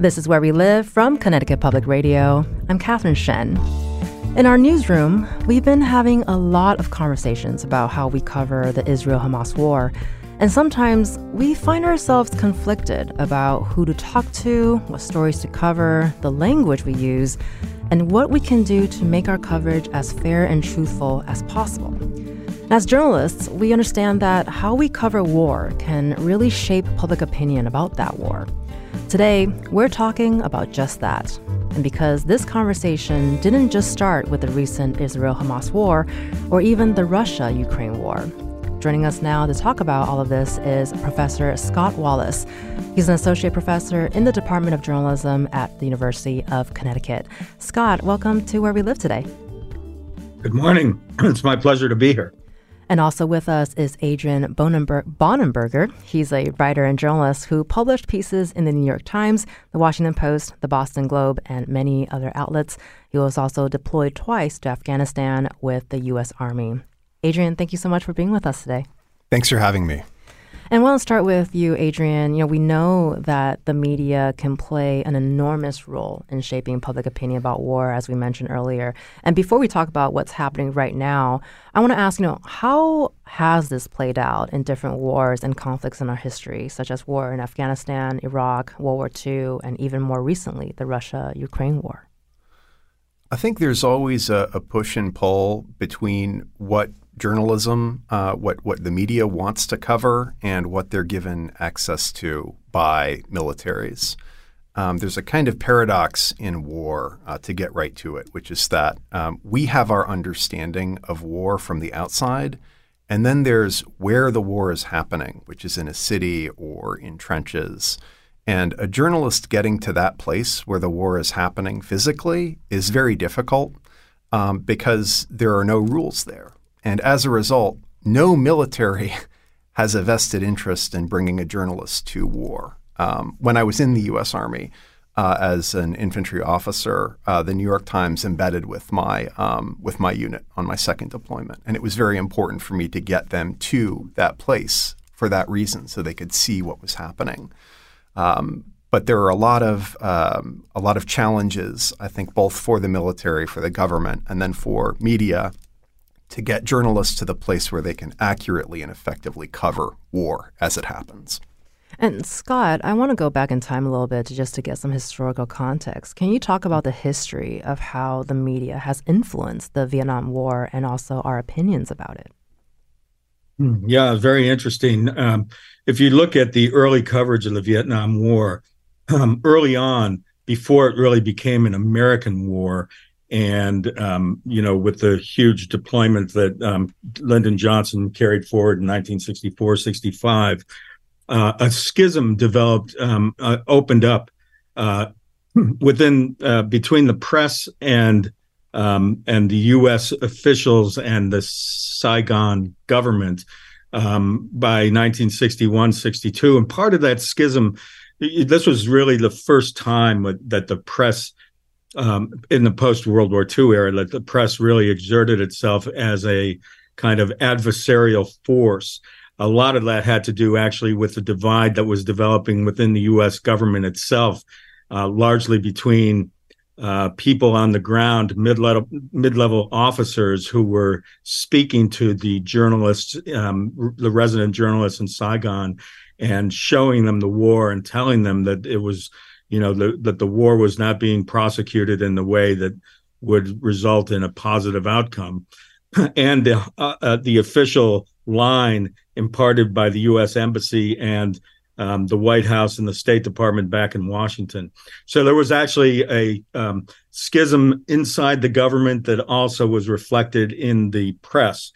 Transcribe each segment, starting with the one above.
This is Where We Live from Connecticut Public Radio. I'm Catherine Shen. In our newsroom, we've been having a lot of conversations about how we cover the Israel Hamas war. And sometimes we find ourselves conflicted about who to talk to, what stories to cover, the language we use, and what we can do to make our coverage as fair and truthful as possible. As journalists, we understand that how we cover war can really shape public opinion about that war. Today, we're talking about just that. And because this conversation didn't just start with the recent Israel Hamas war or even the Russia Ukraine war. Joining us now to talk about all of this is Professor Scott Wallace. He's an associate professor in the Department of Journalism at the University of Connecticut. Scott, welcome to Where We Live today. Good morning. It's my pleasure to be here. And also with us is Adrian Bonenberger. He's a writer and journalist who published pieces in the New York Times, the Washington Post, the Boston Globe, and many other outlets. He was also deployed twice to Afghanistan with the U.S. Army. Adrian, thank you so much for being with us today. Thanks for having me. And I want to start with you, Adrian. You know, we know that the media can play an enormous role in shaping public opinion about war, as we mentioned earlier. And before we talk about what's happening right now, I want to ask, you know, how has this played out in different wars and conflicts in our history, such as war in Afghanistan, Iraq, World War II, and even more recently, the Russia-Ukraine war? I think there's always a, a push and pull between what journalism, uh, what what the media wants to cover, and what they're given access to by militaries. Um, there's a kind of paradox in war, uh, to get right to it, which is that um, we have our understanding of war from the outside, and then there's where the war is happening, which is in a city or in trenches. And a journalist getting to that place where the war is happening physically is very difficult um, because there are no rules there. And as a result, no military has a vested interest in bringing a journalist to war. Um, when I was in the U.S. Army uh, as an infantry officer, uh, the New York Times embedded with my um, with my unit on my second deployment, and it was very important for me to get them to that place for that reason, so they could see what was happening. Um, but there are a lot of um, a lot of challenges, I think, both for the military, for the government, and then for media to get journalists to the place where they can accurately and effectively cover war as it happens. And Scott, I want to go back in time a little bit to just to get some historical context. Can you talk about the history of how the media has influenced the Vietnam War and also our opinions about it? Hmm, yeah, very interesting. Um, if you look at the early coverage of the Vietnam War, um, early on, before it really became an American war, and um, you know with the huge deployment that um, Lyndon Johnson carried forward in 1964 65 uh, a schism developed um, uh, opened up uh, within uh, between the press and um, and the U.S. officials and the Saigon government um, by 1961 62 and part of that schism this was really the first time that the press um, in the post World War II era that the press really exerted itself as a kind of adversarial force. A lot of that had to do actually with the divide that was developing within the U.S. government itself, uh, largely between uh, people on the ground, mid-level mid-level officers who were speaking to the journalists, um, the resident journalists in Saigon, and showing them the war and telling them that it was you know, the, that the war was not being prosecuted in the way that would result in a positive outcome. and the, uh, uh, the official line imparted by the U.S. Embassy and um, the White House and the State Department back in Washington. So there was actually a um, schism inside the government that also was reflected in the press.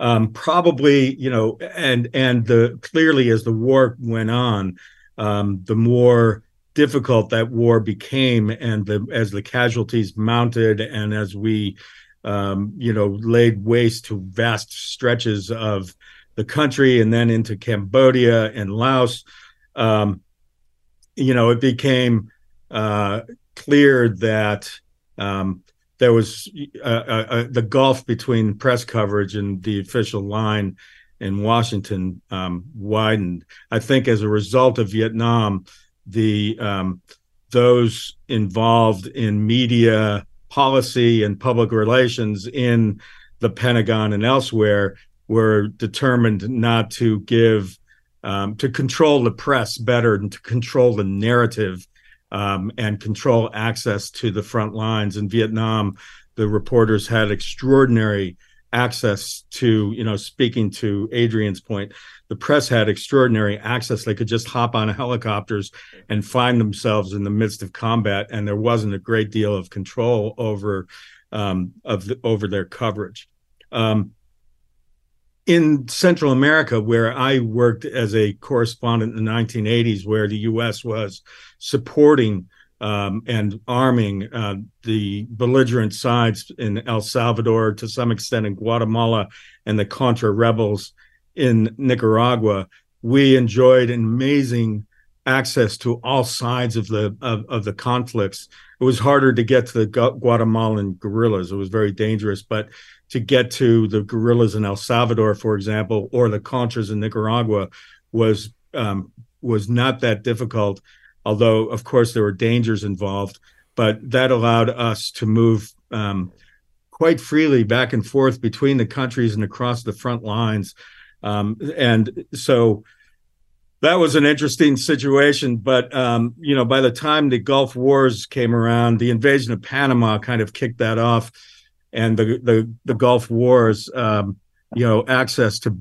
um, probably you know, and and the clearly as the war went on, um, the more difficult that war became, and the as the casualties mounted, and as we um, you know laid waste to vast stretches of the country, and then into Cambodia and Laos, um, you know, it became uh, clear that um, there was uh, uh, uh, the gulf between press coverage and the official line in Washington um, widened. I think as a result of Vietnam, the um, those involved in media policy and public relations in the Pentagon and elsewhere were determined not to give um, to control the press better and to control the narrative um, and control access to the front lines. In Vietnam, the reporters had extraordinary access to, you know, speaking to Adrian's point, the press had extraordinary access. They could just hop on helicopters and find themselves in the midst of combat, and there wasn't a great deal of control over um, of the, over their coverage. Um, in Central America, where I worked as a correspondent in the 1980s, where the U.S. was supporting um, and arming uh, the belligerent sides in El Salvador, to some extent in Guatemala, and the Contra rebels in Nicaragua, we enjoyed an amazing access to all sides of the of, of the conflicts. It was harder to get to the Guatemalan guerrillas. It was very dangerous, but to get to the guerrillas in El Salvador, for example, or the Contras in Nicaragua, was um, was not that difficult. Although, of course, there were dangers involved, but that allowed us to move um, quite freely back and forth between the countries and across the front lines. Um, and so that was an interesting situation. But um, you know, by the time the Gulf Wars came around, the invasion of Panama kind of kicked that off and the the, the Gulf Wars, um, you know, access to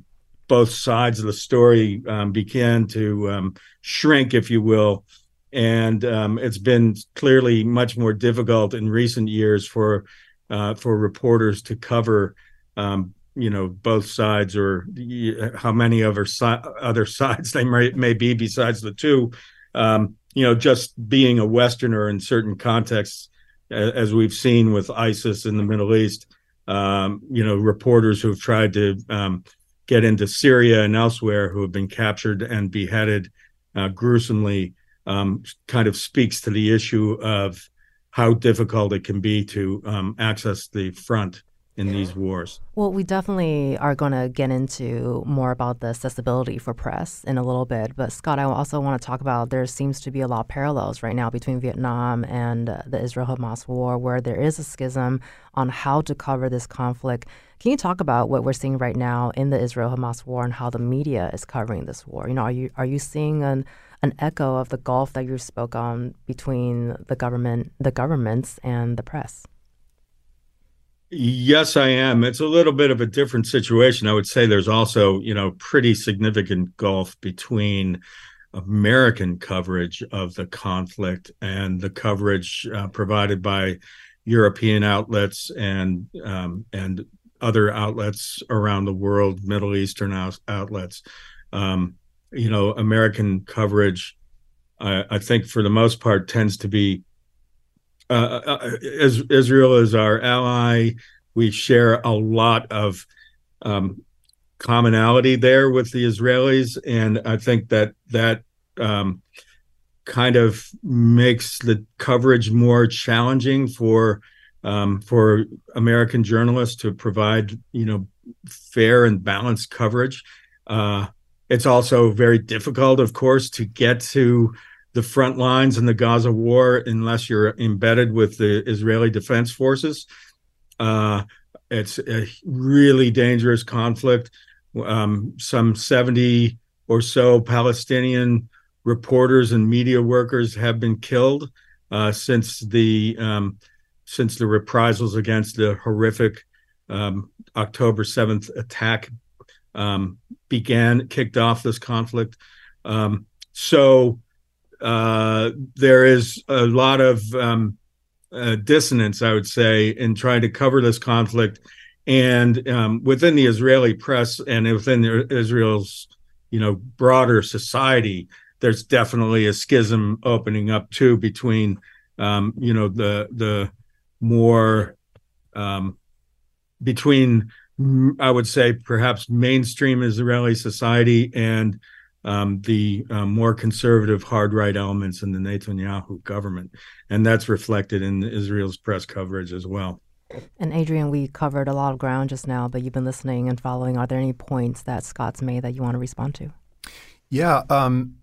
both sides of the story um, began to um, shrink, if you will, and um, it's been clearly much more difficult in recent years for uh, for reporters to cover. Um, you know both sides, or how many other si- other sides they may, may be besides the two. Um, you know, just being a Westerner in certain contexts as we've seen with ISIS in the Middle East. Um, you know, reporters who've tried to um, get into Syria and elsewhere who have been captured and beheaded uh, gruesomely um, kind of speaks to the issue of how difficult it can be to um, access the front in these wars. Well, we definitely are going to get into more about the accessibility for press in a little bit. But Scott, I also want to talk about there seems to be a lot of parallels right now between Vietnam and uh, the Israel Hamas war, where there is a schism on how to cover this conflict. Can you talk about what we're seeing right now in the Israel Hamas war and how the media is covering this war? You know, are you are you seeing an an echo of the gulf that you spoke on between the government, the governments, and the press? Yes, I am. It's a little bit of a different situation. I would say there's also, you know, pretty significant gulf between American coverage of the conflict and the coverage uh, provided by European outlets and um, and other outlets around the world, Middle Eastern out- outlets. Um, you know, American coverage, I, I think, for the most part, tends to be uh, uh, uh Israel is our ally. We share a lot of um, commonality there with the Israelis, and I think that that um, kind of makes the coverage more challenging for um, for American journalists to provide, you know, fair and balanced coverage. Uh, it's also very difficult, of course, to get to the front lines in the Gaza war unless you're embedded with the Israeli Defense Forces. Uh, it's a really dangerous conflict. Um, some 70 or so Palestinian reporters and media workers have been killed uh, since the um, since the reprisals against the horrific um, October 7th attack um, began, kicked off this conflict. Um, so uh, there is a lot of um, uh, dissonance, I would say, in trying to cover this conflict and um, within the Israeli press and within Israel's you know broader society, there's definitely a schism opening up too between um, you know the the more um, between I would say perhaps mainstream Israeli society and um, the um, more conservative hard right elements in the Netanyahu government, and that's reflected in Israel's press coverage as well. And Adrian, we covered a lot of ground just now, but you've been listening and following. Are there any points that Scott's made that you want to respond to? Yeah, um,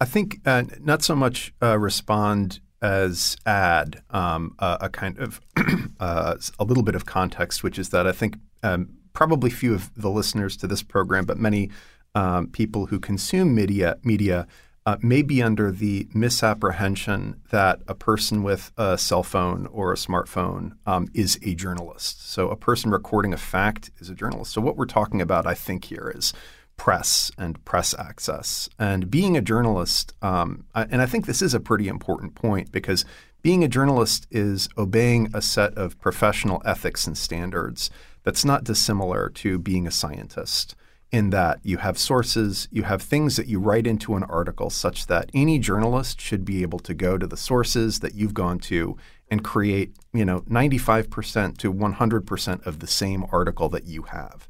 I think uh, not so much uh, respond as add um, a, a, kind of uh, a little bit of context, which is that I think um, probably few of the listeners to this program, but many um, people who consume media media uh, may be under the misapprehension that a person with a cell phone or a smartphone um, is a journalist. So a person recording a fact is a journalist. So what we're talking about, I think, here is press and press access. And being a journalist, um, and I think this is a pretty important point because being a journalist is obeying a set of professional ethics and standards that's not dissimilar to being a scientist in that you have sources, you have things that you write into an article such that any journalist should be able to go to the sources that you've gone to and create, you know, 95% to 100% of the same article that you have.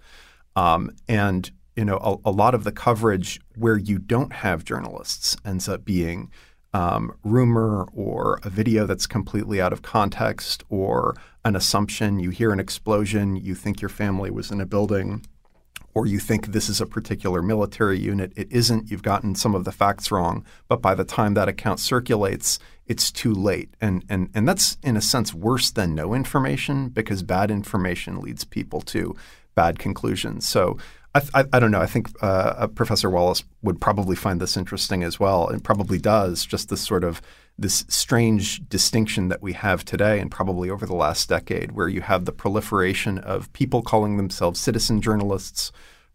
Um, and, you know, a, a, lot of the coverage where you don't have journalists ends up being um, rumor or a video that's completely out of context or an assumption. You hear an explosion, you think your family was in a building or you think this is a particular military unit. It isn't. You've gotten some of the facts wrong. But by the time that account circulates, it's too late. And, and, and that's, in a sense, worse than no information because bad information leads people to bad conclusions. So I, I, I don't know. I think uh, uh Professor Wallace would probably find this interesting as well, and probably does, just this sort of this strange distinction that we have today and probably over the last decade, where you have the proliferation of people calling themselves citizen journalists,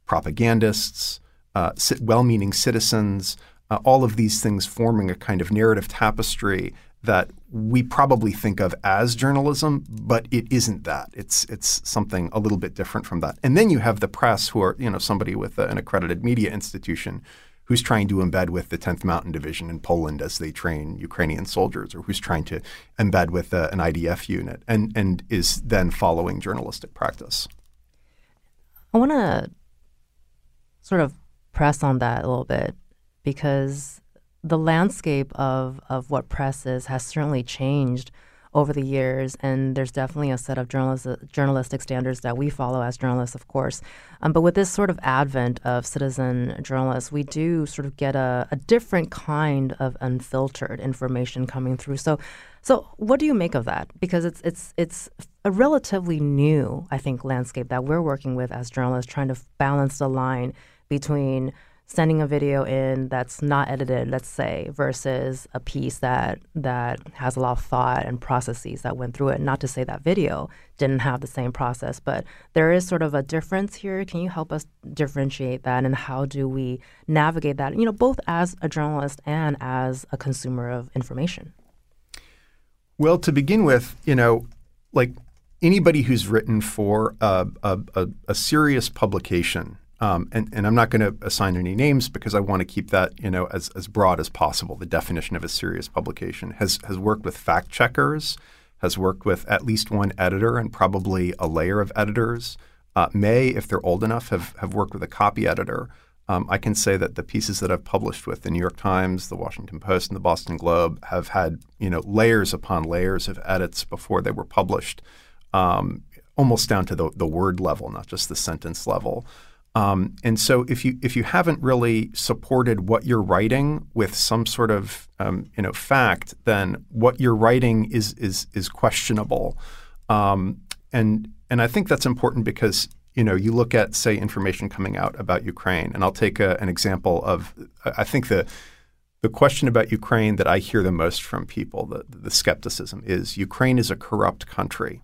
propagandists, uh, well meaning citizens, uh, all of these things forming a kind of narrative tapestry that we probably think of as journalism, but it isn't that. It's it's something a little bit different from that. And then you have the press, who are you know somebody with an accredited media institution who's trying to embed with the 10th Mountain Division in Poland as they train Ukrainian soldiers, or who's trying to embed with uh, an IDF unit, and, and is then following journalistic practice. I want to sort of press on that a little bit because the landscape of, of what press is has certainly changed over the years, and there's definitely a set of journalist, journalistic standards that we follow as journalists, of course. Um, but with this sort of advent of citizen journalists, we do sort of get a, a different kind of unfiltered information coming through. So, so what do you make of that? Because it's it's it's a relatively new, I think, landscape that we're working with as journalists, trying to balance the line between sending a video in that's not edited, let's say, versus a piece that that has a lot of thought and processes that went through it. Not to say that video didn't have the same process, but there is sort of a difference here. Can you help us differentiate that and how do we navigate that, you know, both as a journalist and as a consumer of information? Well, to begin with, you know, like anybody who's written for a, a, a serious publication um, and, and, I'm not going to assign any names because I want to keep that you know as, as broad as possible. The definition of a serious publication has has worked with fact checkers, has worked with at least one editor and probably a layer of editors. Uh, may, if they're old enough, have have worked with a copy editor. Um, I can say that the pieces that I've published with the New York Times, the Washington Post, and the Boston Globe have had you know layers upon layers of edits before they were published, um, almost down to the, the word level, not just the sentence level. Um, and so if you if you haven't really supported what you're writing with some sort of um, you know fact, then what you're writing is is is questionable. Um, and and I think that's important because you know you look at say information coming out about Ukraine, and I'll take a, an example of I think the the question about Ukraine that I hear the most from people, the, the skepticism is Ukraine is a corrupt country.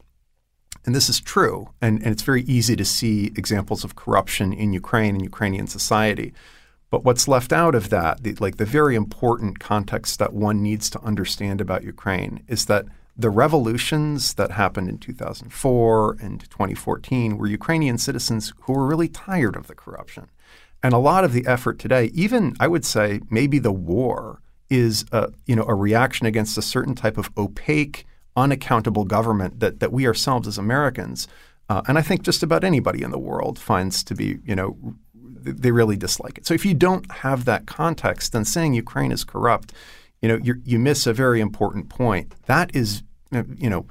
And this is true. And, and it's very easy to see examples of corruption in Ukraine and Ukrainian society. But what's left out of that, the, like the very important context that one needs to understand about Ukraine, is that the revolutions that happened in 2004 and 2014 were Ukrainian citizens who were really tired of the corruption. And a lot of the effort today, even I would say maybe the war, is a, you know a reaction against a certain type of opaque, unaccountable government that that we ourselves as Americans, uh, and I think just about anybody in the world finds to be you know they really dislike it. So if you don't have that context, then saying Ukraine is corrupt, you know you miss a very important point. That is you know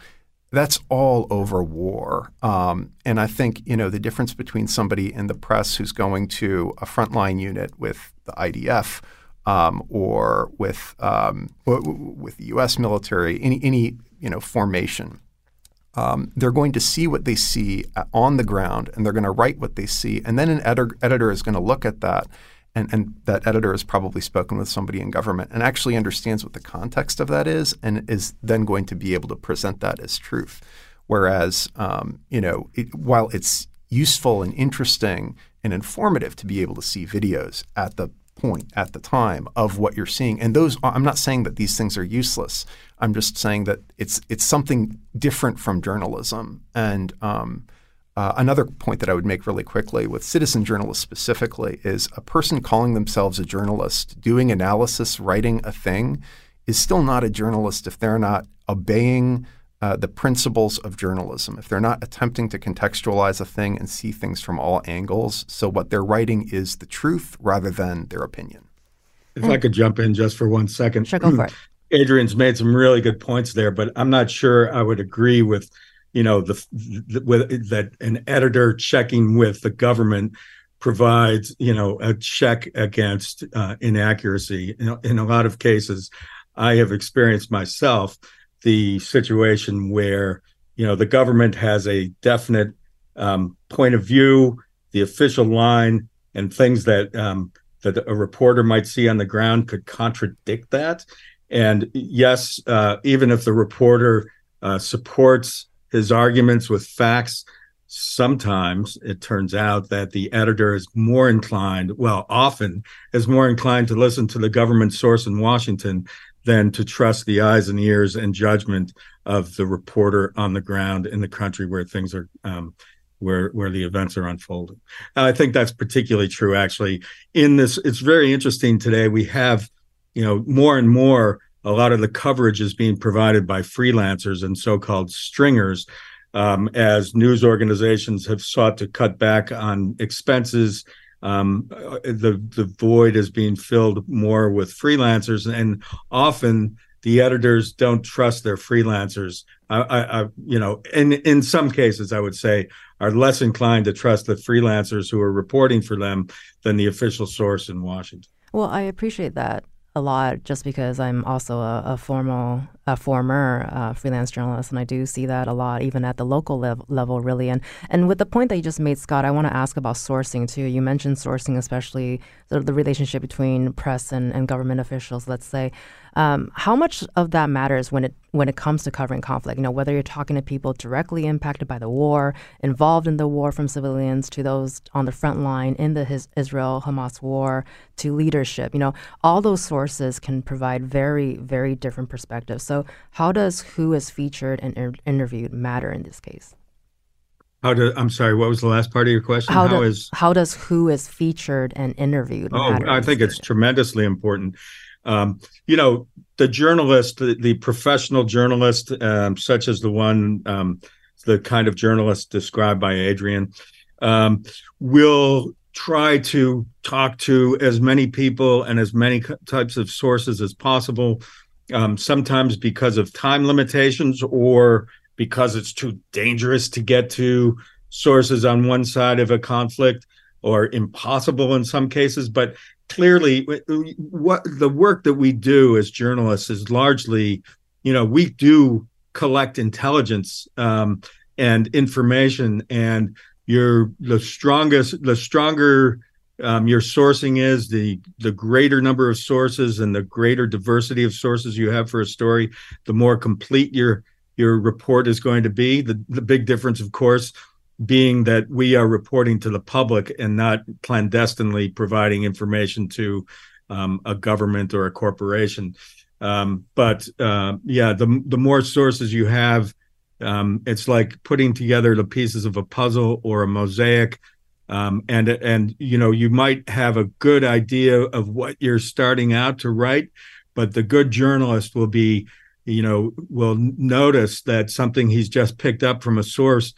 that's all over war. Um, and I think you know the difference between somebody in the press who's going to a frontline unit with the IDF um, or with um, with the U.S. military, any any you know formation. Um, they're going to see what they see on the ground, and they're going to write what they see, and then an editor, editor is going to look at that, and, and that editor has probably spoken with somebody in government and actually understands what the context of that is, and is then going to be able to present that as truth. Whereas, um, you know, it, while it's useful and interesting and informative to be able to see videos at the point at the time of what you're seeing. And those I'm not saying that these things are useless. I'm just saying that it's it's something different from journalism. And um, uh, another point that I would make really quickly with citizen journalists specifically is a person calling themselves a journalist, doing analysis, writing a thing, is still not a journalist if they're not obeying uh, the principles of journalism, if they're not attempting to contextualize a thing and see things from all angles. So what they're writing is the truth rather than their opinion. If I could jump in just for one second. Sure, go for it. Adrian's made some really good points there, but I'm not sure I would agree with, you know, the, the with that an editor checking with the government provides, you know, a check against uh, inaccuracy. You know, in a lot of cases, I have experienced myself the situation where you know the government has a definite um, point of view, the official line, and things that um, that a reporter might see on the ground could contradict that. And yes, uh, even if the reporter uh, supports his arguments with facts, sometimes it turns out that the editor is more inclined, well, often is more inclined to listen to the government source in Washington than to trust the eyes and ears and judgment of the reporter on the ground in the country where things are um, where where the events are unfolding. And I think that's particularly true actually in this it's very interesting today we have you know more and more a lot of the coverage is being provided by freelancers and so-called stringers um, as news organizations have sought to cut back on expenses um, the the void is being filled more with freelancers, and often the editors don't trust their freelancers. I, I, I, you know, in in some cases, I would say are less inclined to trust the freelancers who are reporting for them than the official source in Washington. Well, I appreciate that a lot just because I'm also a, a formal, a former uh, freelance journalist, and I do see that a lot, even at the local lev- level, really. And and with the point that you just made, Scott, I want to ask about sourcing too. You mentioned sourcing, especially of the relationship between press and, and government officials. Let's say, um, how much of that matters when it when it comes to covering conflict? You know, whether you're talking to people directly impacted by the war, involved in the war, from civilians to those on the front line in the Israel-Hamas war, to leadership. You know, all those sources can provide very very different perspectives. So, how does who is featured and inter- interviewed matter in this case? How do I'm sorry, what was the last part of your question? How, how do, is how does who is featured and interviewed? Oh, I think it's tremendously important. Um, you know, the journalist, the, the professional journalist, um, such as the one, um, the kind of journalist described by Adrian, um, will try to talk to as many people and as many types of sources as possible. Um, sometimes because of time limitations or because it's too dangerous to get to sources on one side of a conflict or impossible in some cases. But clearly what the work that we do as journalists is largely you know we do collect intelligence um, and information and you're the strongest the stronger um, your sourcing is the the greater number of sources and the greater diversity of sources you have for a story the more complete your your report is going to be. The the big difference of course being that we are reporting to the public and not clandestinely providing information to um, a government or a corporation. Um, but uh, yeah, the the more sources you have, um, it's like putting together the pieces of a puzzle or a mosaic. Um, and and you know you might have a good idea of what you're starting out to write, but the good journalist will be, you know, will notice that something he's just picked up from a source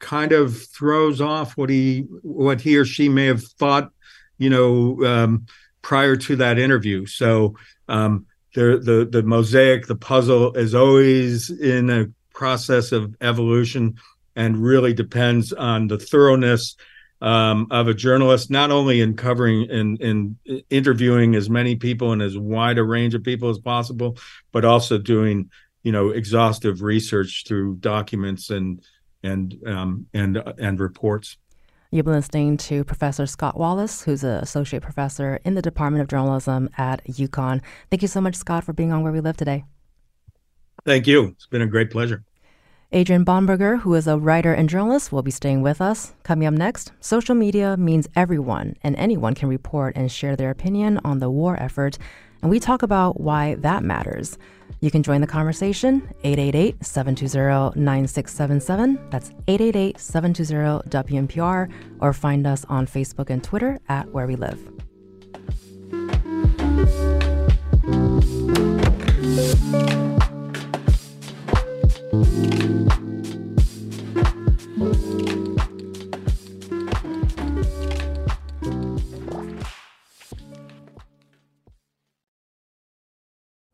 kind of throws off what he what he or she may have thought, you know, um, prior to that interview. So um, the the the mosaic, the puzzle is always in a process of evolution and really depends on the thoroughness um, of a journalist, not only in covering and in, in interviewing as many people and as wide a range of people as possible, but also doing you know exhaustive research through documents and and um, and and reports. You've been listening to Professor Scott Wallace, who's an associate professor in the Department of Journalism at UConn. Thank you so much, Scott, for being on Where We Live today. Thank you. It's been a great pleasure. Adrian Bonenberger, who is a writer and journalist, will be staying with us. Coming up next, social media means everyone and anyone can report and share their opinion on the war effort, and we talk about why that matters. You can join the conversation 888 720 9677. That's 888 720 WNPR, or find us on Facebook and Twitter at Where We Live.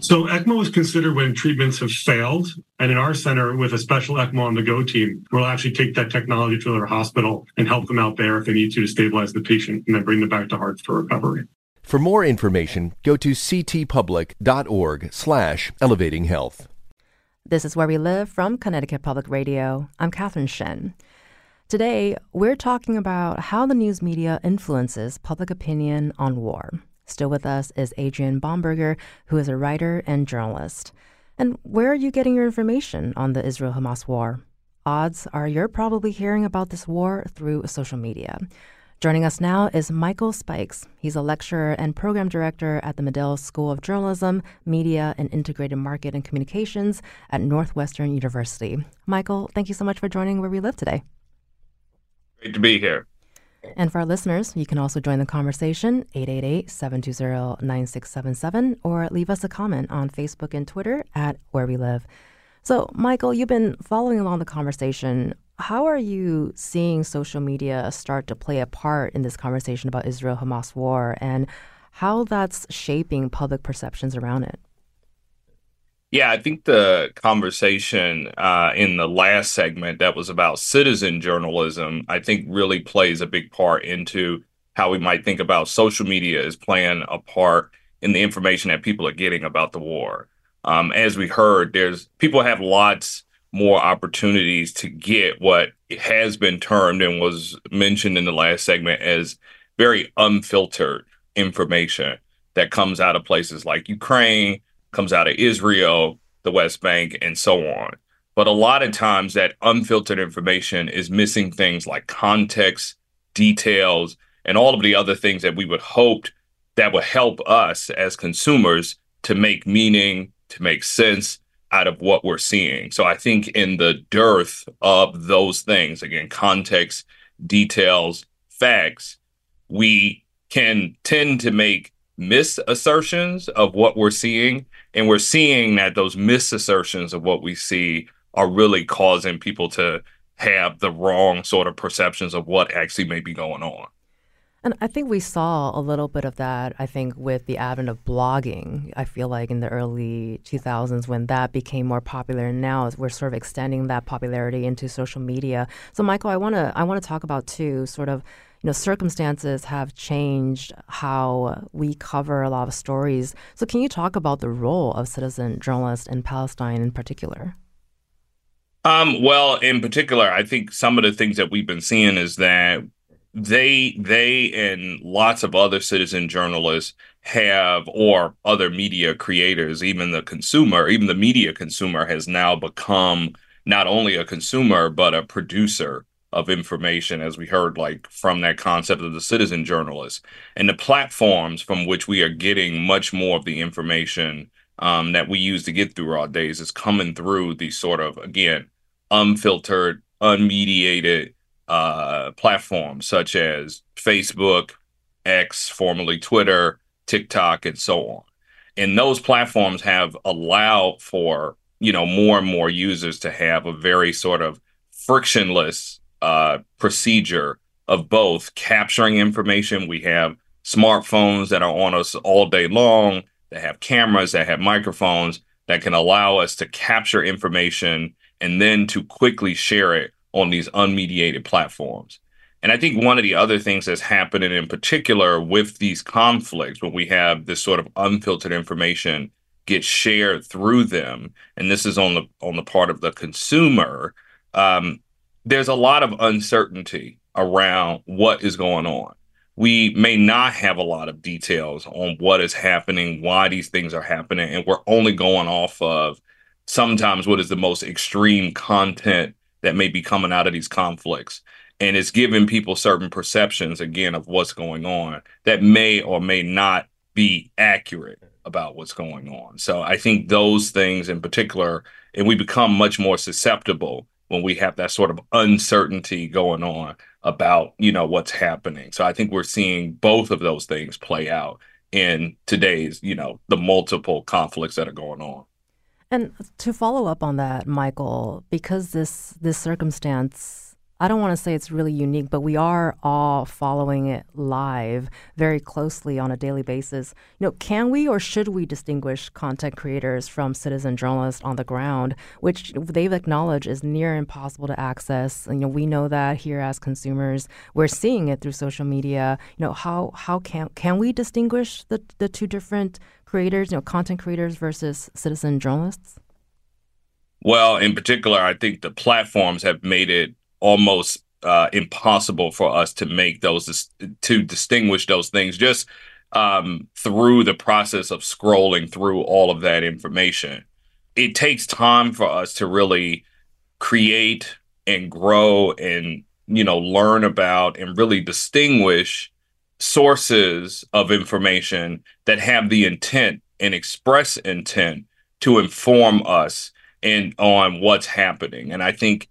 So ECMO is considered when treatments have failed. And in our center, with a special ECMO on the go team, we'll actually take that technology to their hospital and help them out there if they need to to stabilize the patient and then bring them back to Hartford recovery. For more information, go to ctpublic.org slash elevating health. This is Where We Live from Connecticut Public Radio. I'm Catherine Shen. Today, we're talking about how the news media influences public opinion on war. Still with us is Adrian Bonenberger, who is a writer and journalist. And where are you getting your information on the Israel Hamas war? Odds are you're probably hearing about this war through social media. Joining us now is Michael Spikes. He's a lecturer and program director at the Medill School of Journalism, Media, and Integrated Marketing Communications at Northwestern University. Michael, thank you so much for joining Where We Live today. Great to be here. And for our listeners, you can also join the conversation 888-720-9677 or leave us a comment on Facebook and Twitter at Where We Live. So, Michael, you've been following along the conversation. How are you seeing social media start to play a part in this conversation about Israel Hamas war and how that's shaping public perceptions around it? Yeah, I think the conversation uh, in the last segment that was about citizen journalism, I think really plays a big part into how we might think about social media as playing a part in the information that people are getting about the war. Um, as we heard, there's people have lots more opportunities to get what has been termed and was mentioned in the last segment as very unfiltered information that comes out of places like Ukraine, comes out of Israel, the West Bank, and so on. But a lot of times that unfiltered information is missing things like context, details, and all of the other things that we would hope that would help us as consumers to make meaning, to make sense out of what we're seeing. So I think in the dearth of those things, again, context, details, facts, we can tend to make misassertions of what we're seeing. And we're seeing that those misassertions of what we see are really causing people to have the wrong sort of perceptions of what actually may be going on. And I think we saw a little bit of that, I think, with the advent of blogging. I feel like in the early 2000s when that became more popular. And now we're sort of extending that popularity into social media. So, Michael, I want to I want to talk about, too, sort of, you know, circumstances have changed how we cover a lot of stories. So, can you talk about the role of citizen journalists in Palestine in particular? Um, well, in particular, I think some of the things that we've been seeing is that they they and lots of other citizen journalists have or other media creators even the consumer even the media consumer has now become not only a consumer but a producer of information as we heard like from that concept of the citizen journalist and the platforms from which we are getting much more of the information um, that we use to get through our days is coming through these sort of again unfiltered unmediated uh, platforms such as Facebook, X, formerly Twitter, TikTok, and so on. And those platforms have allowed for you know more and more users to have a very sort of frictionless uh, procedure of both capturing information. We have smartphones that are on us all day long, that have cameras, that have microphones that can allow us to capture information and then to quickly share it on these unmediated platforms. And I think one of the other things that's happening in particular with these conflicts, when we have this sort of unfiltered information get shared through them, and this is on the on the part of the consumer, um, there's a lot of uncertainty around what is going on. We may not have a lot of details on what is happening, why these things are happening, and we're only going off of sometimes what is the most extreme content that may be coming out of these conflicts. And it's giving people certain perceptions, again, of what's going on that may or may not be accurate about what's going on. So I think those things in particular, and we become much more susceptible when we have that sort of uncertainty going on about, you know, what's happening. So I think we're seeing both of those things play out in today's, you know, the multiple conflicts that are going on. And to follow up on that, Michael, because this this circumstance I don't want to say it's really unique, but we are all following it live very closely on a daily basis. You know, can we or should we distinguish content creators from citizen journalists on the ground, which they've acknowledged is near impossible to access? You know, we know that here as consumers, we're seeing it through social media. You know, how how can can we distinguish the the two different creators, you know, content creators versus citizen journalists? Well, in particular, I think the platforms have made it almost uh, impossible for us to make those to distinguish those things just um, through the process of scrolling through all of that information. It takes time for us to really create and grow and you know learn about and really distinguish sources of information that have the intent and express intent to inform us and on what's happening. And I think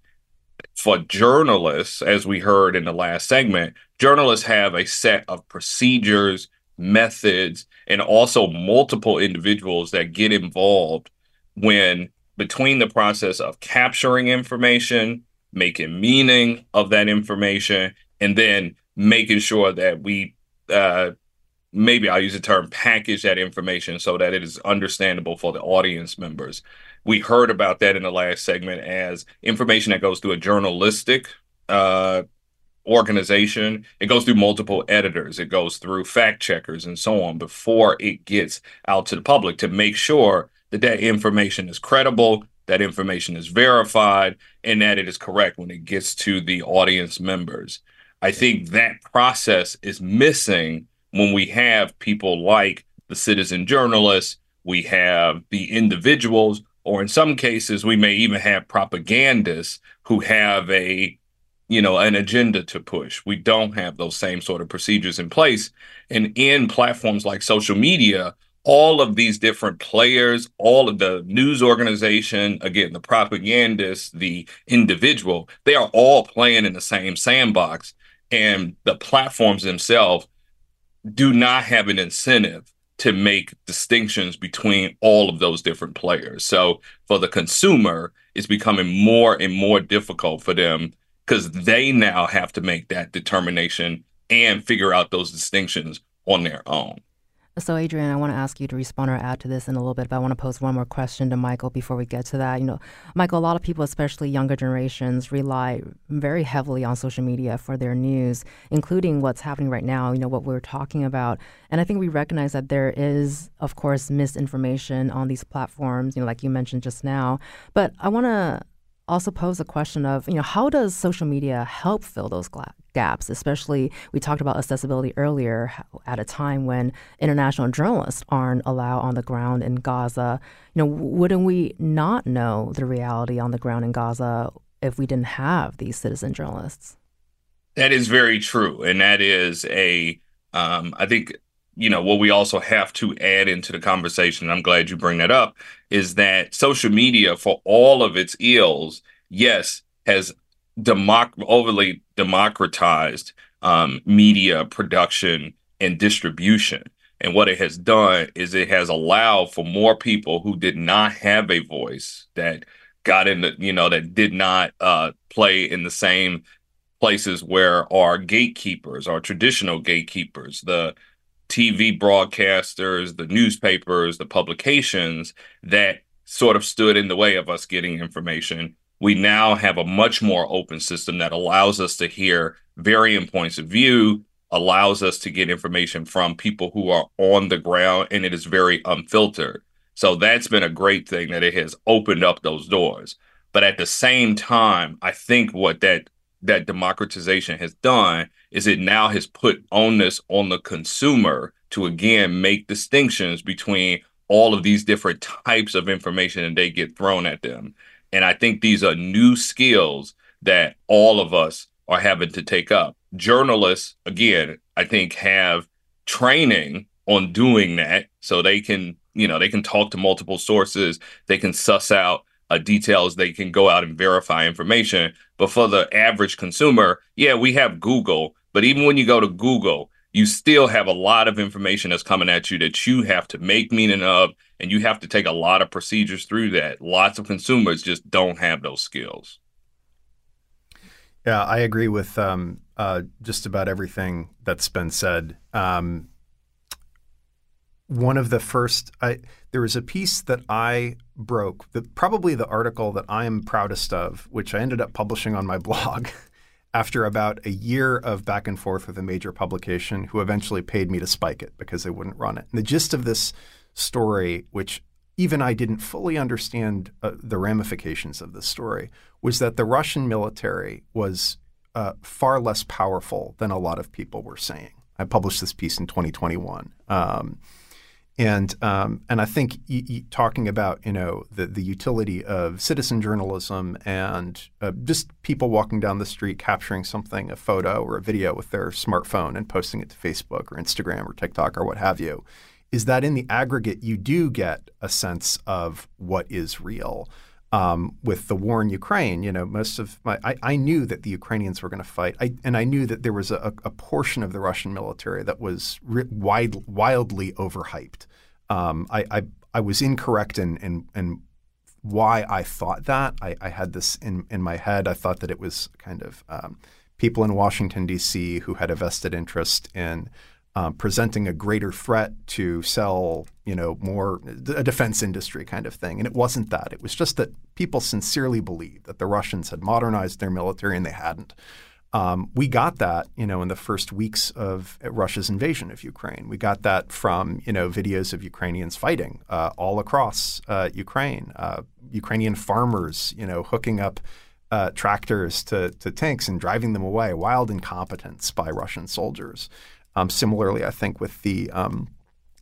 for journalists, as we heard in the last segment, journalists have a set of procedures, methods, and also multiple individuals that get involved when between the process of capturing information, making meaning of that information, and then making sure that we uh, maybe I'll use the term package that information so that it is understandable for the audience members we heard about that in the last segment as information that goes through a journalistic uh, organization. It goes through multiple editors, it goes through fact checkers and so on before it gets out to the public to make sure that that information is credible, that information is verified, and that it is correct when it gets to the audience members. I think that process is missing when we have people like the citizen journalists, we have the individuals or in some cases we may even have propagandists who have a you know an agenda to push. We don't have those same sort of procedures in place. And in platforms like social media all of these different players all of the news organization again the propagandists the individual they are all playing in the same sandbox. And the platforms themselves do not have an incentive to make distinctions between all of those different players. So for the consumer, it's becoming more and more difficult for them because they now have to make that determination and figure out those distinctions on their own. So, Adrian, I want to ask you to respond or add to this in a little bit, but I want to pose one more question to Michael before we get to that. You know, Michael, a lot of people, especially younger generations, rely very heavily on social media for their news, including what's happening right now, you know, what we're talking about. And I think we recognize that there is, of course, misinformation on these platforms, you know, like you mentioned just now. But I want to also pose a question of, you know, how does social media help fill those gaps? Especially, we talked about accessibility earlier at a time when international journalists aren't allowed on the ground in Gaza. You know, wouldn't we not know the reality on the ground in Gaza if we didn't have these citizen journalists? That is very true, and that is a, um, I think you know what we also have to add into the conversation i'm glad you bring that up is that social media for all of its ills yes has democ- overly democratized um, media production and distribution and what it has done is it has allowed for more people who did not have a voice that got in the you know that did not uh, play in the same places where our gatekeepers our traditional gatekeepers the TV broadcasters, the newspapers, the publications that sort of stood in the way of us getting information. We now have a much more open system that allows us to hear varying points of view, allows us to get information from people who are on the ground, and it is very unfiltered. So that's been a great thing that it has opened up those doors. But at the same time, I think what that that democratization has done is it now has put onus on the consumer to again make distinctions between all of these different types of information that they get thrown at them. And I think these are new skills that all of us are having to take up. Journalists, again, I think have training on doing that so they can, you know, they can talk to multiple sources, they can suss out uh, details, they can go out and verify information. But for the average consumer, yeah, we have Google, but even when you go to Google, you still have a lot of information that's coming at you that you have to make meaning of, and you have to take a lot of procedures through that. Lots of consumers just don't have those skills. Yeah, I agree with um, uh, just about everything that's been said. Um, one of the first, I, there was a piece that I broke, the, probably the article that I am proudest of, which I ended up publishing on my blog after about a year of back and forth with a major publication who eventually paid me to spike it because they wouldn't run it. And the gist of this story, which even I didn't fully understand uh, the ramifications of this story, was that the Russian military was uh, far less powerful than a lot of people were saying. I published this piece in 2021. Um, and um, and I think y- y- talking about you know the the utility of citizen journalism and uh, just people walking down the street capturing something, a photo or a video with their smartphone and posting it to Facebook or Instagram or TikTok or what have you, is that in the aggregate you do get a sense of what is real. Um, with the war in Ukraine, you know, most of my I, I knew that the Ukrainians were going to fight, I, and I knew that there was a, a, portion of the Russian military that was wide, wildly overhyped. Um, I, I, I was incorrect in in, in why I thought that. I, I, had this in in my head. I thought that it was kind of um, people in Washington D.C. who had a vested interest in um, presenting a greater threat to sell, you know, more a defense industry kind of thing. And it wasn't that. It was just that people sincerely believed that the Russians had modernized their military and they hadn't. Um, we got that, you know, in the first weeks of Russia's invasion of Ukraine. We got that from, you know, videos of Ukrainians fighting uh, all across uh, Ukraine. Uh, Ukrainian farmers, you know, hooking up uh, tractors to, to tanks and driving them away. Wild incompetence by Russian soldiers. Um, similarly, I think with the um,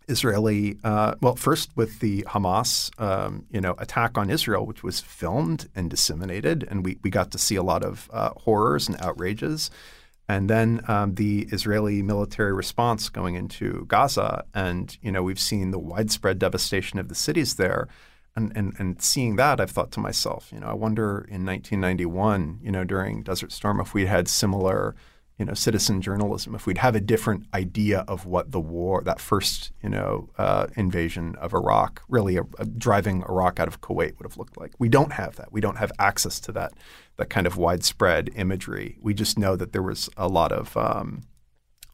Israeli, uh, well, first with the Hamas, um, you know, attack on Israel, which was filmed and disseminated, and we, we got to see a lot of uh, horrors and outrages. And then um, the Israeli military response going into Gaza, and you know, we've seen the widespread devastation of the cities there. And, and, and seeing that, I've thought to myself, you know, I wonder in 1991, you know, during Desert Storm, if we had similar you know, citizen journalism, if we'd have a different idea of what the war, that first, you know, uh, invasion of Iraq, really a, a driving Iraq out of Kuwait would have looked like. We don't have that. We don't have access to that, that kind of widespread imagery. We just know that there was a lot of um,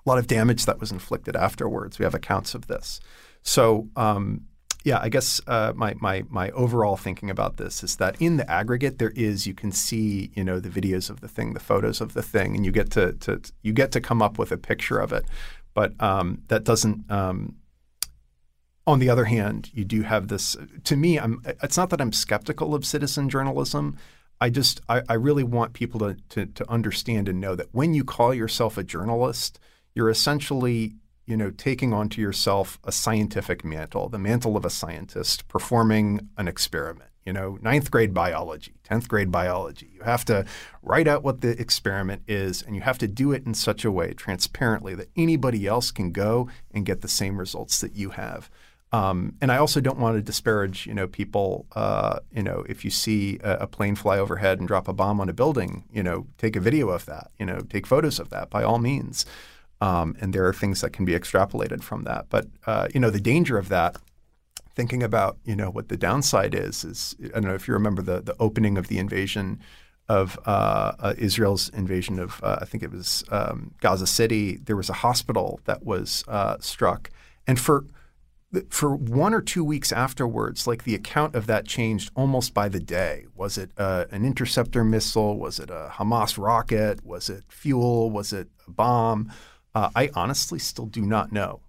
a lot of damage that was inflicted afterwards. We have accounts of this. So, um, yeah, I guess uh, my my my overall thinking about this is that in the aggregate, there is you can see you know the videos of the thing, the photos of the thing, and you get to, to you get to come up with a picture of it. But um, that doesn't. Um, on the other hand, you do have this. To me, I'm. It's not that I'm skeptical of citizen journalism. I just I, I really want people to, to to understand and know that when you call yourself a journalist, you're essentially you know, taking onto yourself a scientific mantle, the mantle of a scientist, performing an experiment. You know, ninth grade biology, 10th grade biology. You have to write out what the experiment is, and you have to do it in such a way, transparently, that anybody else can go and get the same results that you have. Um, and I also don't want to disparage, you know, people. Uh, you know, if you see a, a, plane fly overhead and drop a bomb on a building, you know, take a video of that. You know, take photos of that by all means. Um, and there are things that can be extrapolated from that. But uh, you know, the danger of that, thinking about you know what the downside is, is I don't know if you remember the the opening of the invasion of uh, uh, Israel's invasion of uh, I think it was um, Gaza City. There was a hospital that was uh, struck, and for for one or two weeks afterwards, like the account of that changed almost by the day. Was it uh, an interceptor missile? Was it a Hamas rocket? Was it fuel? Was it a bomb? Uh, I honestly still do not know.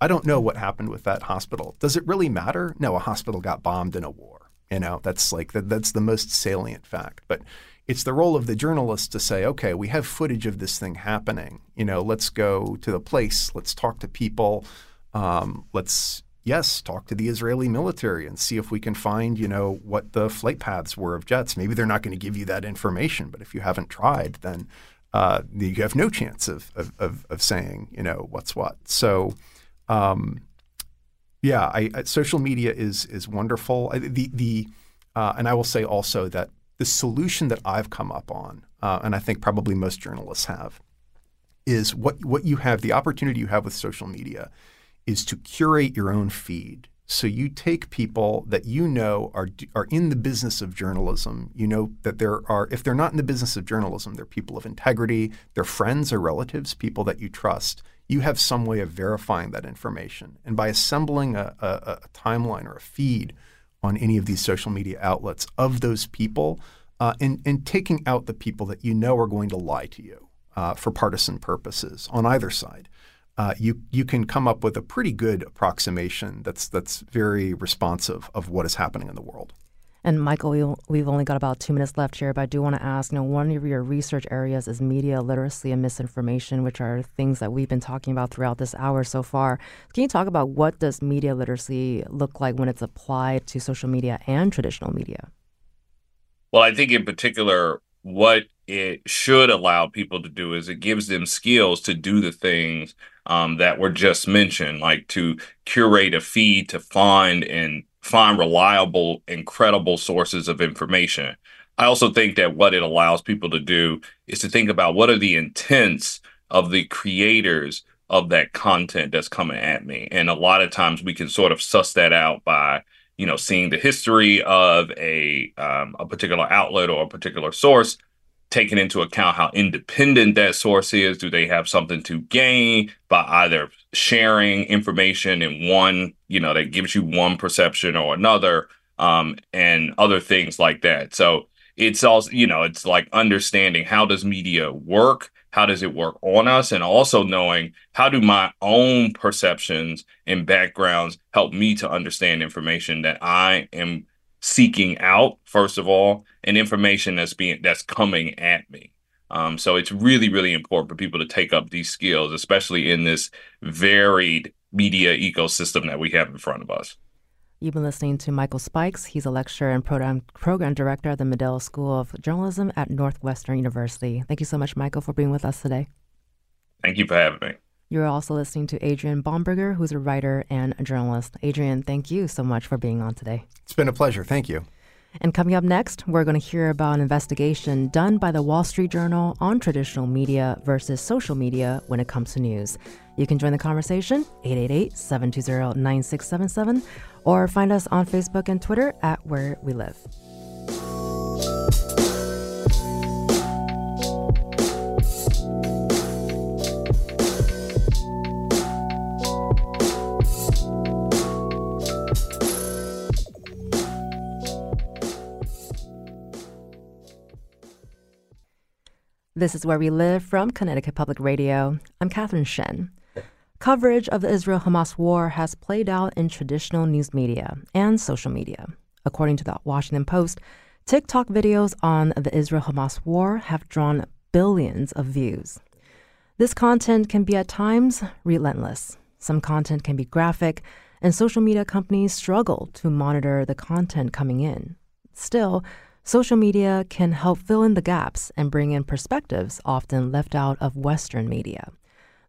I don't know what happened with that hospital. Does it really matter? No, a hospital got bombed in a war. You know, that's like that, that's the most salient fact. But it's the role of the journalist to say, okay, we have footage of this thing happening. You know, let's go to the place. Let's talk to people. Um, let's yes, talk to the Israeli military and see if we can find, you know, what the flight paths were of jets. Maybe they're not going to give you that information, but if you haven't tried, then uh, you have no chance of, of, of, of, saying, you know, what's what. So, um, yeah, I, I, social media is is wonderful. The the uh, and I will say also that the solution that I've come up on, uh, and I think probably most journalists have, is what what you have the opportunity you have with social media is to curate your own feed so you take people that you know are are in the business of journalism. You know that there are if they're not in the business of journalism, they're people of integrity, they're friends or relatives, people that you trust. You have some way of verifying that information, and by assembling a, a, a timeline or a feed on any of these social media outlets of those people, uh, and and taking out the people that you know are going to lie to you uh, for partisan purposes on either side uh, you you can come up with a pretty good approximation that's that's very responsive of what is happening in the world. And Michael, we, we've only got about two minutes left here, but I do want to ask. You know, one of your research areas is media literacy and misinformation, which are things that we've been talking about throughout this hour so far. Can you talk about what does media literacy look like when it's applied to social media and traditional media? Well, I think in particular, what it should allow people to do is it gives them skills to do the things um, that were just mentioned, like to curate a feed to find and find reliable and credible sources of information. I also think that what it allows people to do is to think about what are the intents of the creators of that content that's coming at me. And a lot of times we can sort of suss that out by, you know, seeing the history of a um, a particular outlet or a particular source taking into account how independent that source is. Do they have something to gain by either sharing information in one, you know, that gives you one perception or another, um, and other things like that. So it's also, you know, it's like understanding how does media work? How does it work on us? And also knowing how do my own perceptions and backgrounds help me to understand information that I am seeking out, first of all, and information that's being that's coming at me. Um, so it's really, really important for people to take up these skills, especially in this varied media ecosystem that we have in front of us. You've been listening to Michael Spikes. He's a lecturer and program program director at the Medill School of Journalism at Northwestern University. Thank you so much, Michael, for being with us today. Thank you for having me. You're also listening to Adrian Bonenberger, who's a writer and a journalist. Adrian, thank you so much for being on today. It's been a pleasure. Thank you. And coming up next, we're going to hear about an investigation done by the Wall Street Journal on traditional media versus social media when it comes to news. You can join the conversation 888 720 9677 or find us on Facebook and Twitter at Where We Live. This is Where We Live from Connecticut Public Radio. I'm Catherine Shen. Coverage of the Israel Hamas war has played out in traditional news media and social media. According to the Washington Post, TikTok videos on the Israel Hamas war have drawn billions of views. This content can be at times relentless. Some content can be graphic, and social media companies struggle to monitor the content coming in. Still, social media can help fill in the gaps and bring in perspectives often left out of Western media.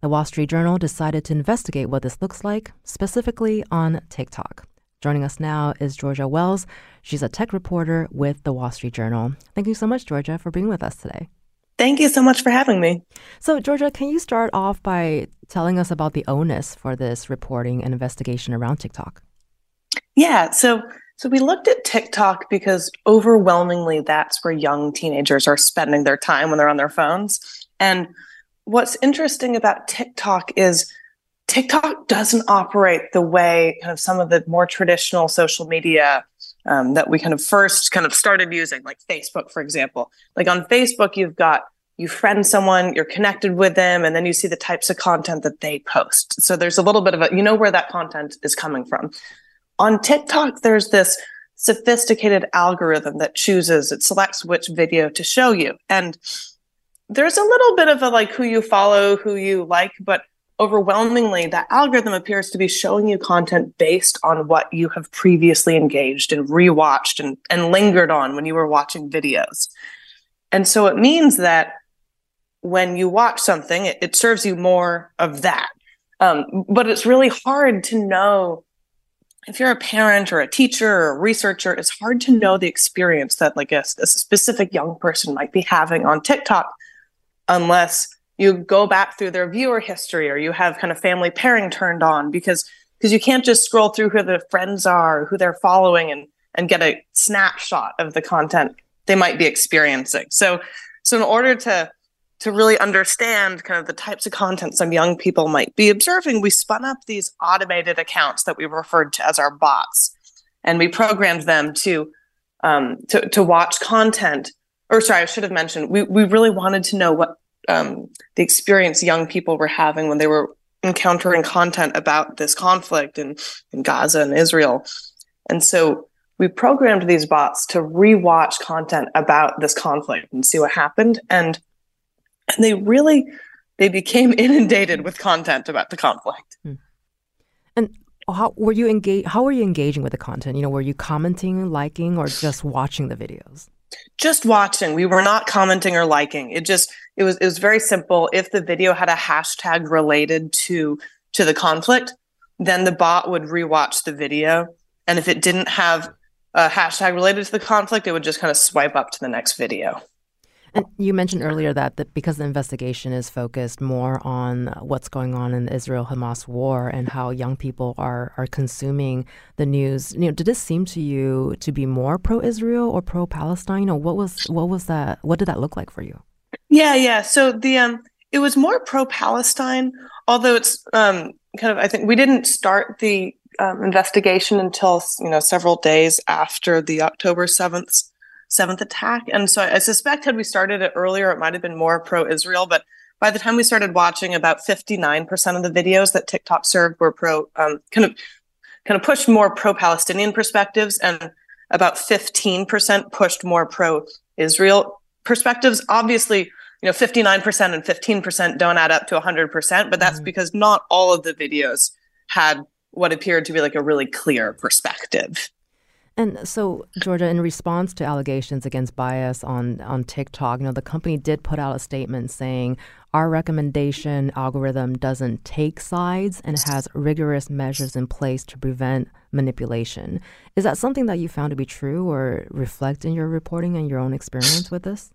The Wall Street Journal decided to investigate what this looks like, specifically on TikTok. Joining us now is Georgia Wells. She's a tech reporter with the Wall Street Journal. Thank you so much, Georgia, for being with us today. Thank you so much for having me. So, Georgia, can you start off by telling us about the onus for this reporting and investigation around TikTok? Yeah, so so we looked at TikTok because overwhelmingly that's where young teenagers are spending their time when they're on their phones. And what's interesting about TikTok is TikTok doesn't operate the way kind of some of the more traditional social media um, that we kind of first kind of started using, like Facebook, for example. Like on Facebook, you've got you friend someone, you're connected with them, and then you see the types of content that they post. So there's a little bit of a, you know, where that content is coming from. On TikTok, there's this sophisticated algorithm that chooses, it selects which video to show you. And there's a little bit of a like who you follow, who you like, but overwhelmingly, that algorithm appears to be showing you content based on what you have previously engaged and rewatched and, and lingered on when you were watching videos. And so it means that when you watch something, it, it serves you more of that. Um, but it's really hard to know if you're a parent or a teacher or a researcher, it's hard to know the experience that like a, a specific young person might be having on TikTok unless you go back through their viewer history or you have kind of family pairing turned on because because you can't just scroll through who their friends are, who they're following and and get a snapshot of the content they might be experiencing. So so in order to to really understand kind of the types of content some young people might be observing, we spun up these automated accounts that we referred to as our bots, and we programmed them to um, to, to watch content. Or sorry, I should have mentioned we we really wanted to know what um, the experience young people were having when they were encountering content about this conflict in, in Gaza and Israel, and so we programmed these bots to rewatch content about this conflict and see what happened. And and they really they became inundated with content about the conflict. Hmm. And how were you engage? How were you engaging with the content? You know, were you commenting, liking, or just watching the videos? Just watching. We were not commenting or liking. It just it was it was very simple. If the video had a hashtag related to to the conflict, then the bot would rewatch the video, and if it didn't have a hashtag related to the conflict, it would just kind of swipe up to the next video. And you mentioned earlier that, that because the investigation is focused more on what's going on in the Israel Hamas war and how young people are, are consuming the news, you know, did this seem to you to be more pro Israel or pro Palestine? Know, what was what was that what did that look like for you? Yeah, yeah. So the um it was more pro Palestine, although it's um kind of I think we didn't start the um, investigation until you know several days after the October 7th seventh attack. And so I, I suspect had we started it earlier, it might have been more pro Israel. But by the time we started watching, about 59% of the videos that TikTok served were pro, um, kind of, kind of pushed more pro Palestinian perspectives, and about 15% pushed more pro Israel perspectives. Obviously, you know, 59% and 15% don't add up to 100%, but that's mm-hmm. because not all of the videos had what appeared to be like a really clear perspective. And so, Georgia, in response to allegations against bias on, on TikTok, you know, the company did put out a statement saying our recommendation algorithm doesn't take sides and has rigorous measures in place to prevent manipulation. Is that something that you found to be true or reflect in your reporting and your own experience with this?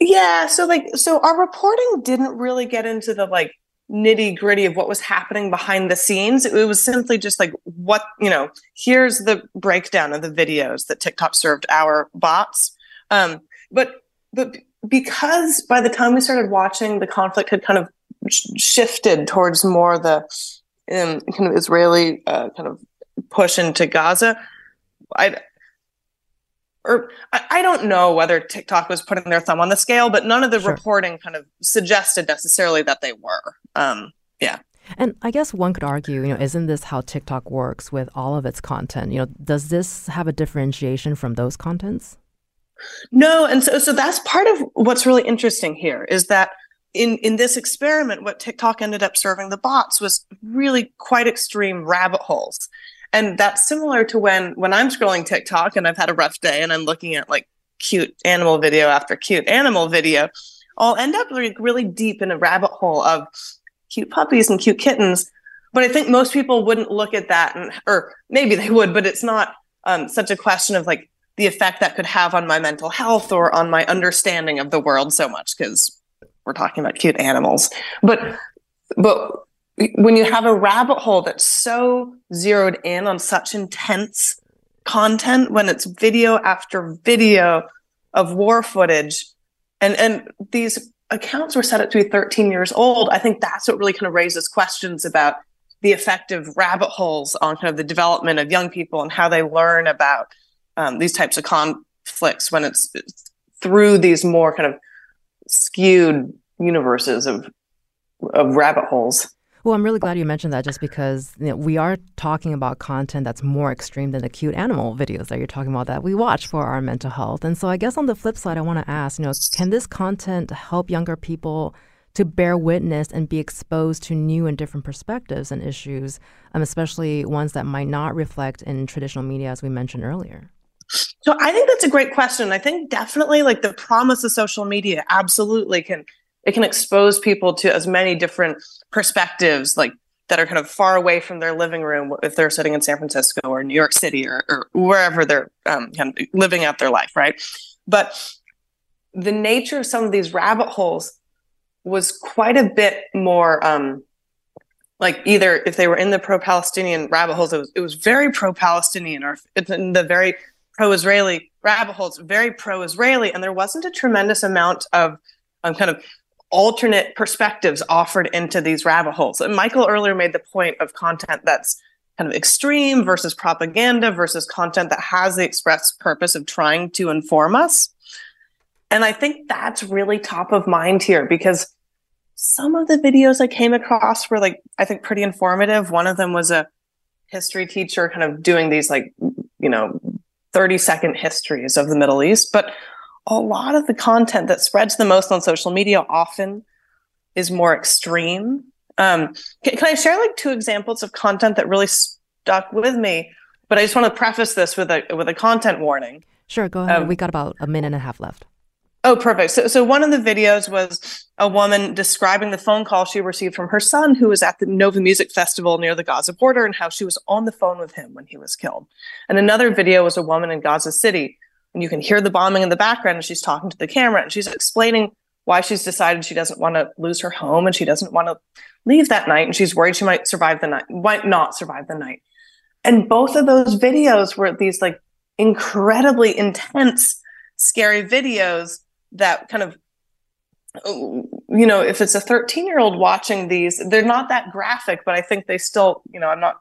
Yeah, so like so our reporting didn't really get into the like nitty gritty of what was happening behind the scenes. It was simply just like, what, you know, here's the breakdown of the videos that TikTok served our bots. Um, but, but because by the time we started watching, the conflict had kind of sh- shifted towards more the um, kind of Israeli uh, kind of push into Gaza. I, or I, I, don't know whether TikTok was putting their thumb on the scale, but none of the sure. reporting kind of suggested necessarily that they were. Um, yeah. And I guess one could argue, you know, isn't this how TikTok works with all of its content? You know, does this have a differentiation from those contents? No, and so so that's part of what's really interesting here is that in in this experiment, what TikTok ended up serving the bots was really quite extreme rabbit holes. And that's similar to when when I'm scrolling TikTok and I've had a rough day and I'm looking at like cute animal video after cute animal video, I'll end up like really deep in a rabbit hole of cute puppies and cute kittens. But I think most people wouldn't look at that and or maybe they would, but it's not um, such a question of like the effect that could have on my mental health or on my understanding of the world so much because we're talking about cute animals. But but when you have a rabbit hole that's so zeroed in on such intense content when it's video after video of war footage and and these accounts were set up to be 13 years old i think that's what really kind of raises questions about the effect of rabbit holes on kind of the development of young people and how they learn about um, these types of conflicts when it's through these more kind of skewed universes of of rabbit holes well, I'm really glad you mentioned that just because you know, we are talking about content that's more extreme than the cute animal videos that you're talking about that we watch for our mental health. And so I guess on the flip side, I want to ask, you know, can this content help younger people to bear witness and be exposed to new and different perspectives and issues, um, especially ones that might not reflect in traditional media, as we mentioned earlier? So I think that's a great question. I think definitely like the promise of social media absolutely can it can expose people to as many different perspectives like that are kind of far away from their living room if they're sitting in San Francisco or New York City or, or wherever they're um, kind of living out their life, right? But the nature of some of these rabbit holes was quite a bit more um, like either if they were in the pro-Palestinian rabbit holes, it was, it was very pro-Palestinian, or in the very pro-Israeli rabbit holes, very pro-Israeli, and there wasn't a tremendous amount of um, kind of alternate perspectives offered into these rabbit holes. And Michael earlier made the point of content that's kind of extreme versus propaganda versus content that has the express purpose of trying to inform us. And I think that's really top of mind here because some of the videos I came across were like, I think pretty informative. One of them was a history teacher kind of doing these like, you know, 30 second histories of the Middle East. But a lot of the content that spreads the most on social media often is more extreme. Um, can, can, I share like two examples of content that really stuck with me? But I just want to preface this with a with a content warning. Sure, go ahead. Um, we got about a minute and a half left. Oh, perfect. So, so one of the videos was a woman describing the phone call she received from her son, who was at the Nova Music Festival near the Gaza border, and how she was on the phone with him when he was killed. And another video was a woman in Gaza City and you can hear the bombing in the background and she's talking to the camera and she's explaining why she's decided she doesn't want to lose her home and she doesn't want to leave that night and she's worried she might survive the night might not survive the night. And both of those videos were these like incredibly intense scary videos that kind of you know if it's a 13 year old watching these they're not that graphic but i think they still you know i'm not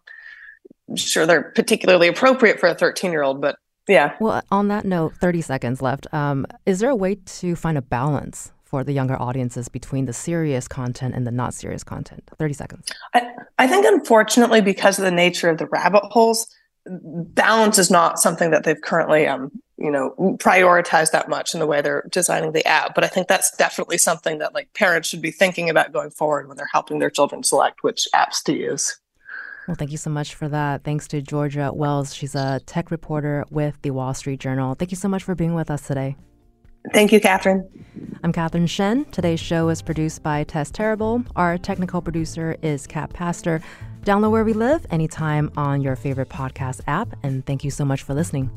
sure they're particularly appropriate for a 13 year old but yeah. Well, on that note, 30 seconds left. Um, is there a way to find a balance for the younger audiences between the serious content and the not serious content? 30 seconds. I, I think, unfortunately, because of the nature of the rabbit holes, balance is not something that they've currently, um, you know, prioritized that much in the way they're designing the app. But I think that's definitely something that like parents should be thinking about going forward when they're helping their children select which apps to use. Well, thank you so much for that. Thanks to Georgia Wells. She's a tech reporter with the Wall Street Journal. Thank you so much for being with us today. Thank you, Catherine. I'm Catherine Shen. Today's show is produced by Tess Terrible. Our technical producer is Kat Pastor. Download Where We Live anytime on your favorite podcast app. And thank you so much for listening.